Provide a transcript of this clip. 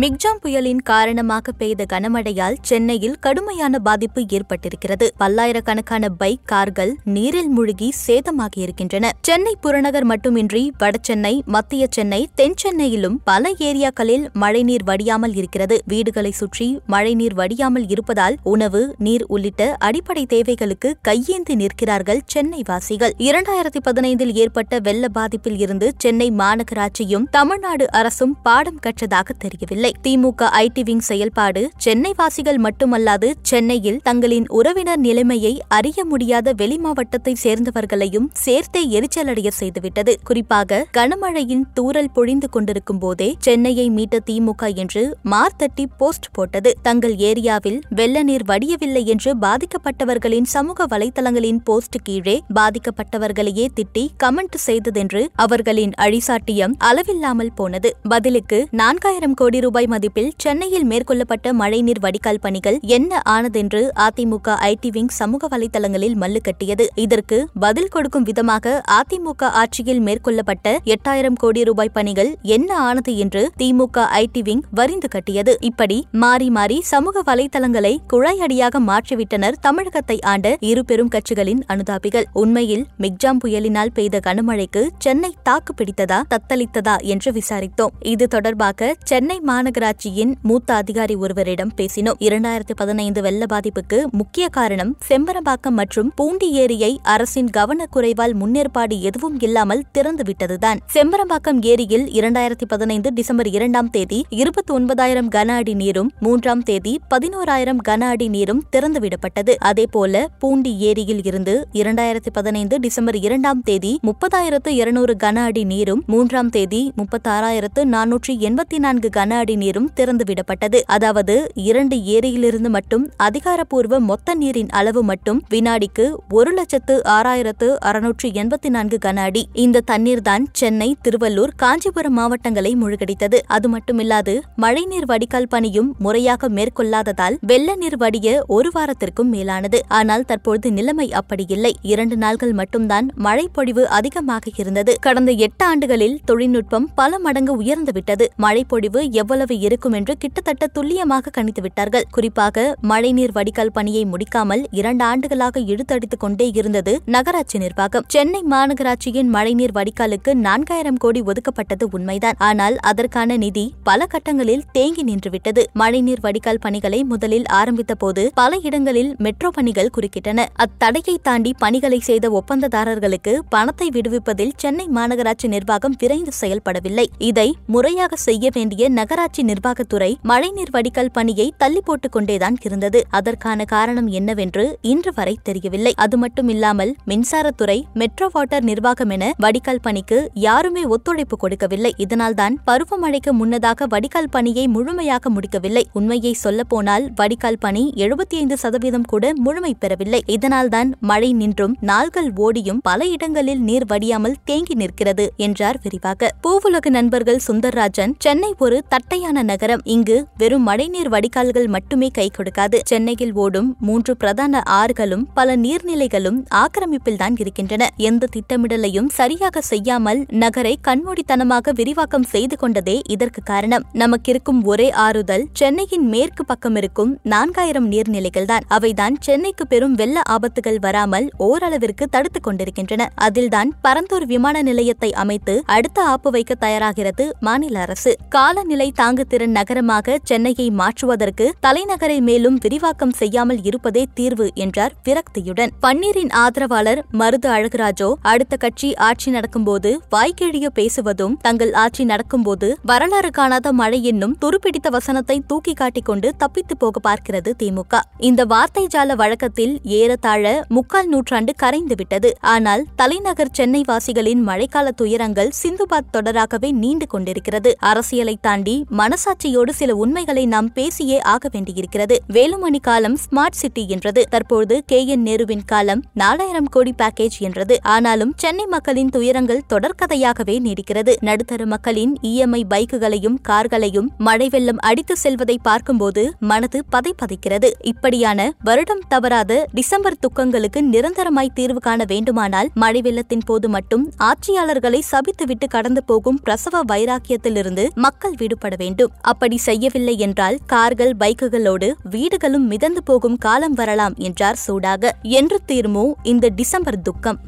Michaung புயலின் காரணமாக பெய்த கனமழையால் சென்னையில் கடுமையான பாதிப்பு ஏற்பட்டிருக்கிறது. பல்லாயிரக்கணக்கான பைக் கார்கள் நீரில் மூழ்கி சேதமாகியிருக்கின்றன சென்னை புறநகர் மட்டுமின்றி வடசென்னை மத்திய சென்னை தென் சென்னையிலும் பல ஏரியாக்களில் மழைநீர் வடியாமல் இருக்கிறது. வீடுகளை சுற்றி மழைநீர் வடியாமல் இருப்பதால் உணவு நீர் உள்ளிட்ட அடிப்படை தேவைகளுக்கு கையேந்தி நிற்கிறார்கள் சென்னை வாசிகள் இரண்டாயிரத்தி பதினைந்தில் ஏற்பட்ட வெள்ள பாதிப்பில் இருந்து சென்னை மாநகராட்சியும் தமிழ்நாடு அரசும் பாடம் கற்றதாக தெரியவில்லை. திமுக ஐடி விங் செயல்பாடு சென்னை வாசிகள் மட்டுமல்லாது சென்னையில் தங்களின் உறவினர் நிலைமையை அறிய முடியாத வெளிமாவட்டத்தை சேர்ந்தவர்களையும் சேர்த்தே எரிச்சலடைய செய்துவிட்டது. குறிப்பாக கனமழையின் தூரல் பொழிந்து கொண்டிருக்கும் போதே சென்னையை மீட்ட திமுக என்று மார்த்தட்டி போஸ்ட் போட்டது. தங்கள் ஏரியாவில் வெள்ள நீர் வடியவில்லை என்று பாதிக்கப்பட்டவர்களின் சமூக வலைதளங்களின் போஸ்ட் கீழே பாதிக்கப்பட்டவர்களையே திட்டி கமெண்ட் செய்ததென்று அவர்களின் அழிசாட்டியம் அளவில்லாமல் போனது. பதிலுக்கு நான்காயிரம் கோடி ரூபாய் ரூபாய் மதிப்பில் சென்னையில் மேற்கொள்ளப்பட்ட மழைநீர் வடிகால் பணிகள் என்ன ஆனதென்று அதிமுக ஐடி விங் சமூக வலைதளங்களில் மல்லு கட்டியது. இதற்கு பதில் கொடுக்கும் விதமாக அதிமுக ஆட்சியில் மேற்கொள்ளப்பட்ட எட்டாயிரம் கோடி ரூபாய் பணிகள் என்ன ஆனது என்று திமுக ஐடி விங் வரிந்து கட்டியது. இப்படி மாறி மாறி சமூக வலைதளங்களை குழாயடியாக மாற்றிவிட்டனர் தமிழகத்தை ஆண்ட இரு பெரும் கட்சிகளின் அனுதாபிகள். உண்மையில் மிக்ஜாம் புயலினால் பெய்த கனமழைக்கு சென்னை தாக்கு பிடித்ததா தத்தளித்ததா என்று விசாரித்தோம். இது தொடர்பாக சென்னை மாநகராட்சியின் மூத்த அதிகாரி ஒருவரிடம் பேசினோம். இரண்டாயிரத்தி பதினைந்து வெள்ள பாதிப்புக்கு முக்கிய காரணம் செம்பரம்பாக்கம் மற்றும் பூண்டி ஏரியை அரசின் கவனக்குறைவால் முன்னேற்பாடு எதுவும் இல்லாமல் திறந்துவிட்டதுதான். செம்பரம்பாக்கம் ஏரியில் இரண்டாயிரத்தி பதினைந்து டிசம்பர் இரண்டாம் தேதி இருபத்தி ஒன்பதாயிரம் கன அடி நீரும் மூன்றாம் தேதி பதினோராயிரம் கன அடி நீரும் திறந்துவிடப்பட்டது. அதேபோல பூண்டி ஏரியில் இருந்து இரண்டாயிரத்தி பதினைந்து டிசம்பர் இரண்டாம் தேதி முப்பதாயிரத்து இருநூறு கன அடி நீரும் மூன்றாம் தேதி முப்பத்தாறாயிரத்து நானூற்றி எண்பத்தி நான்கு கன அடி நீரும் திறந்துவிடப்பட்டது அதாவது இரண்டு ஏரியிலிருந்து மட்டும் அதிகாரப்பூர்வ மொத்த நீரின் அளவு மட்டும் வினாடிக்கு ஒரு லட்சத்து ஆறாயிரத்து அறுநூற்று எண்பத்தி நான்கு கன அடி. இந்த தண்ணீர்தான் சென்னை திருவள்ளூர் காஞ்சிபுரம் மாவட்டங்களை முழுகடித்தது. அது மட்டுமில்லாது மழைநீர் வடிகால் பணியும் முறையாக மேற்கொள்ளாததால் வெள்ள நீர் வடிய ஒரு வாரத்திற்கும் மேலானது. ஆனால் தற்பொழுது நிலைமை அப்படி இல்லை இரண்டு நாள்கள் மட்டும்தான் மழை பொழிவு அதிகமாக இருந்தது. கடந்த எட்டு ஆண்டுகளில் தொழில்நுட்பம் பல மடங்கு உயர்ந்துவிட்டது மழைப்பொழிவு எவ்வளவு இருக்கும் என்று கிட்டத்தட்ட துல்லியமாக கணித்து விட்டார்கள். குறிப்பாக மழைநீர் வடிகால் பணியை முடிக்காமல் இரண்டு ஆண்டுகளாக இழுத்தடித்துக் கொண்டே இருந்தது நகராட்சி நிர்வாகம். சென்னை மாநகராட்சியின் மழைநீர் வடிகாலுக்கு நான்காயிரம் கோடி ஒதுக்கப்பட்டது உண்மைதான். ஆனால் அதற்கான நிதி பல கட்டங்களில் தேங்கி நின்றுவிட்டது. மழைநீர் வடிகால் பணிகளை முதலில் ஆரம்பித்த போது பல இடங்களில் மெட்ரோ பணிகள் குறுக்கிட்டன. அத்தடையை தாண்டி பணிகளை செய்த ஒப்பந்ததாரர்களுக்கு பணத்தை விடுவிப்பதில் சென்னை மாநகராட்சி நிர்வாகம் விரைந்து செயல்படவில்லை. இதை முறையாக செய்ய வேண்டிய நகராட்சி நிர்வாகத்துறை மழைநீர் வடிகால் பணியை தள்ளி போட்டுக் கொண்டேதான் இருந்தது. அதற்கான காரணம் என்னவென்று இன்று வரை தெரியவில்லை. அது மட்டும் இல்லாமல் மின்சாரத்துறை மெட்ரோ வாட்டர் நிர்வாகம் என வடிகால் பணிக்கு யாருமே ஒத்துழைப்பு கொடுக்கவில்லை. இதனால்தான் பருவமழைக்கு முன்னதாக வடிகால் பணியை முழுமையாக முடிக்கவில்லை. உண்மையை சொல்லப்போனால் வடிகால் பணி எழுபத்தி ஐந்து சதவீதம் கூட முழுமை பெறவில்லை. இதனால்தான் மழை நின்றும் நாள்கள் ஓடியும் பல இடங்களில் நீர் வடியாமல் தேங்கி நிற்கிறது என்றார் விரிவாக. பூவுலக நண்பர்கள் சுந்தர்ராஜன் சென்னை ஒரு தட்டை தட்டையான நகரம். இங்கு வெறும் மழைநீர் வடிகால்கள் மட்டுமே கை கொடுக்காது. சென்னையில் ஓடும் மூன்று பிரதான ஆறுகளும் பல நீர்நிலைகளும் ஆக்கிரமிப்பில் தான் இருக்கின்றன. எந்த திட்டமிடலையும் சரியாக செய்யாமல் நகரை கண்மூடித்தனமாக விரிவாக்கம் செய்து கொண்டதே இதற்கு காரணம். நமக்கிருக்கும் ஒரே ஆறுதல் சென்னையின் மேற்கு பக்கம் இருக்கும் நான்காயிரம் நீர்நிலைகள் தான். அவைதான் சென்னைக்கு பெரும் வெள்ள ஆபத்துகள் வராமல் ஓரளவிற்கு தடுத்துக் கொண்டிருக்கின்றன. அதில்தான் பரந்தூர் விமான நிலையத்தை அமைத்து அடுத்த ஆப்பு வைக்க தயாராகிறது மாநில அரசு. காலநிலை தாங்குதிறன் நகரமாக சென்னையை மாற்றுவதற்கு தலைநகரை மேலும் விரிவாக்கம் செய்யாமல் இருப்பதே தீர்வு என்றார் விரக்தியுடன். பன்னீரின் ஆதரவாளர் மருது அழகுராஜோ அடுத்த கட்சி ஆட்சி நடக்கும்போது வாய்க்கிழிய பேசுவதும் தங்கள் ஆட்சி நடக்கும்போது வரலாறு காணாத மழை என்னும் துருப்பிடித்த வசனத்தை தூக்கி காட்டிக் கொண்டு தப்பித்து போக பார்க்கிறது திமுக. இந்த வார்த்தை ஜால வழக்கத்தில் ஏறத்தாழ முக்கால் நூற்றாண்டு கரைந்துவிட்டது. ஆனால் தலைநகர் சென்னை வாசிகளின் மழைக்கால துயரங்கள் சிந்துபாத் தொடராகவே நீண்டு கொண்டிருக்கிறது. அரசியலை தாண்டி மனசாட்சியோடு சில உண்மைகளை நாம் பேசியே ஆக வேண்டியிருக்கிறது. வேலுமணி காலம் ஸ்மார்ட் சிட்டி என்றது. தற்போது கே. என். நேருவின் காலம் நாலாயிரம் கோடி பேக்கேஜ் என்றது. ஆனாலும் சென்னை மக்களின் துயரங்கள் தொடர்கதையாகவே நீடிக்கிறது. நடுத்தர மக்களின் இஎம்ஐ பைக்குகளையும் கார்களையும் மழை வெள்ளம் அடித்து செல்வதை பார்க்கும்போது மனது பதைப்பதைக்கிறது இப்படியான வருடம் தவறாத டிசம்பர் துக்கங்களுக்கு நிரந்தரமாய் தீர்வு காண வேண்டுமானால் மழை வெள்ளத்தின் போது மட்டும் ஆட்சியாளர்களை சபித்துவிட்டு கடந்து போகும் பிரசவ வைராக்கியத்திலிருந்து மக்கள் விடுபட வேண்டும். அப்படி செய்யவில்லை என்றால் கார்கள் பைக்குகளோடு வீடுகளும் மிதந்து போகும் காலம் வரலாம் என்றார் சூடாக. என்று தீர்மோ இந்த டிசம்பர் துக்கம்.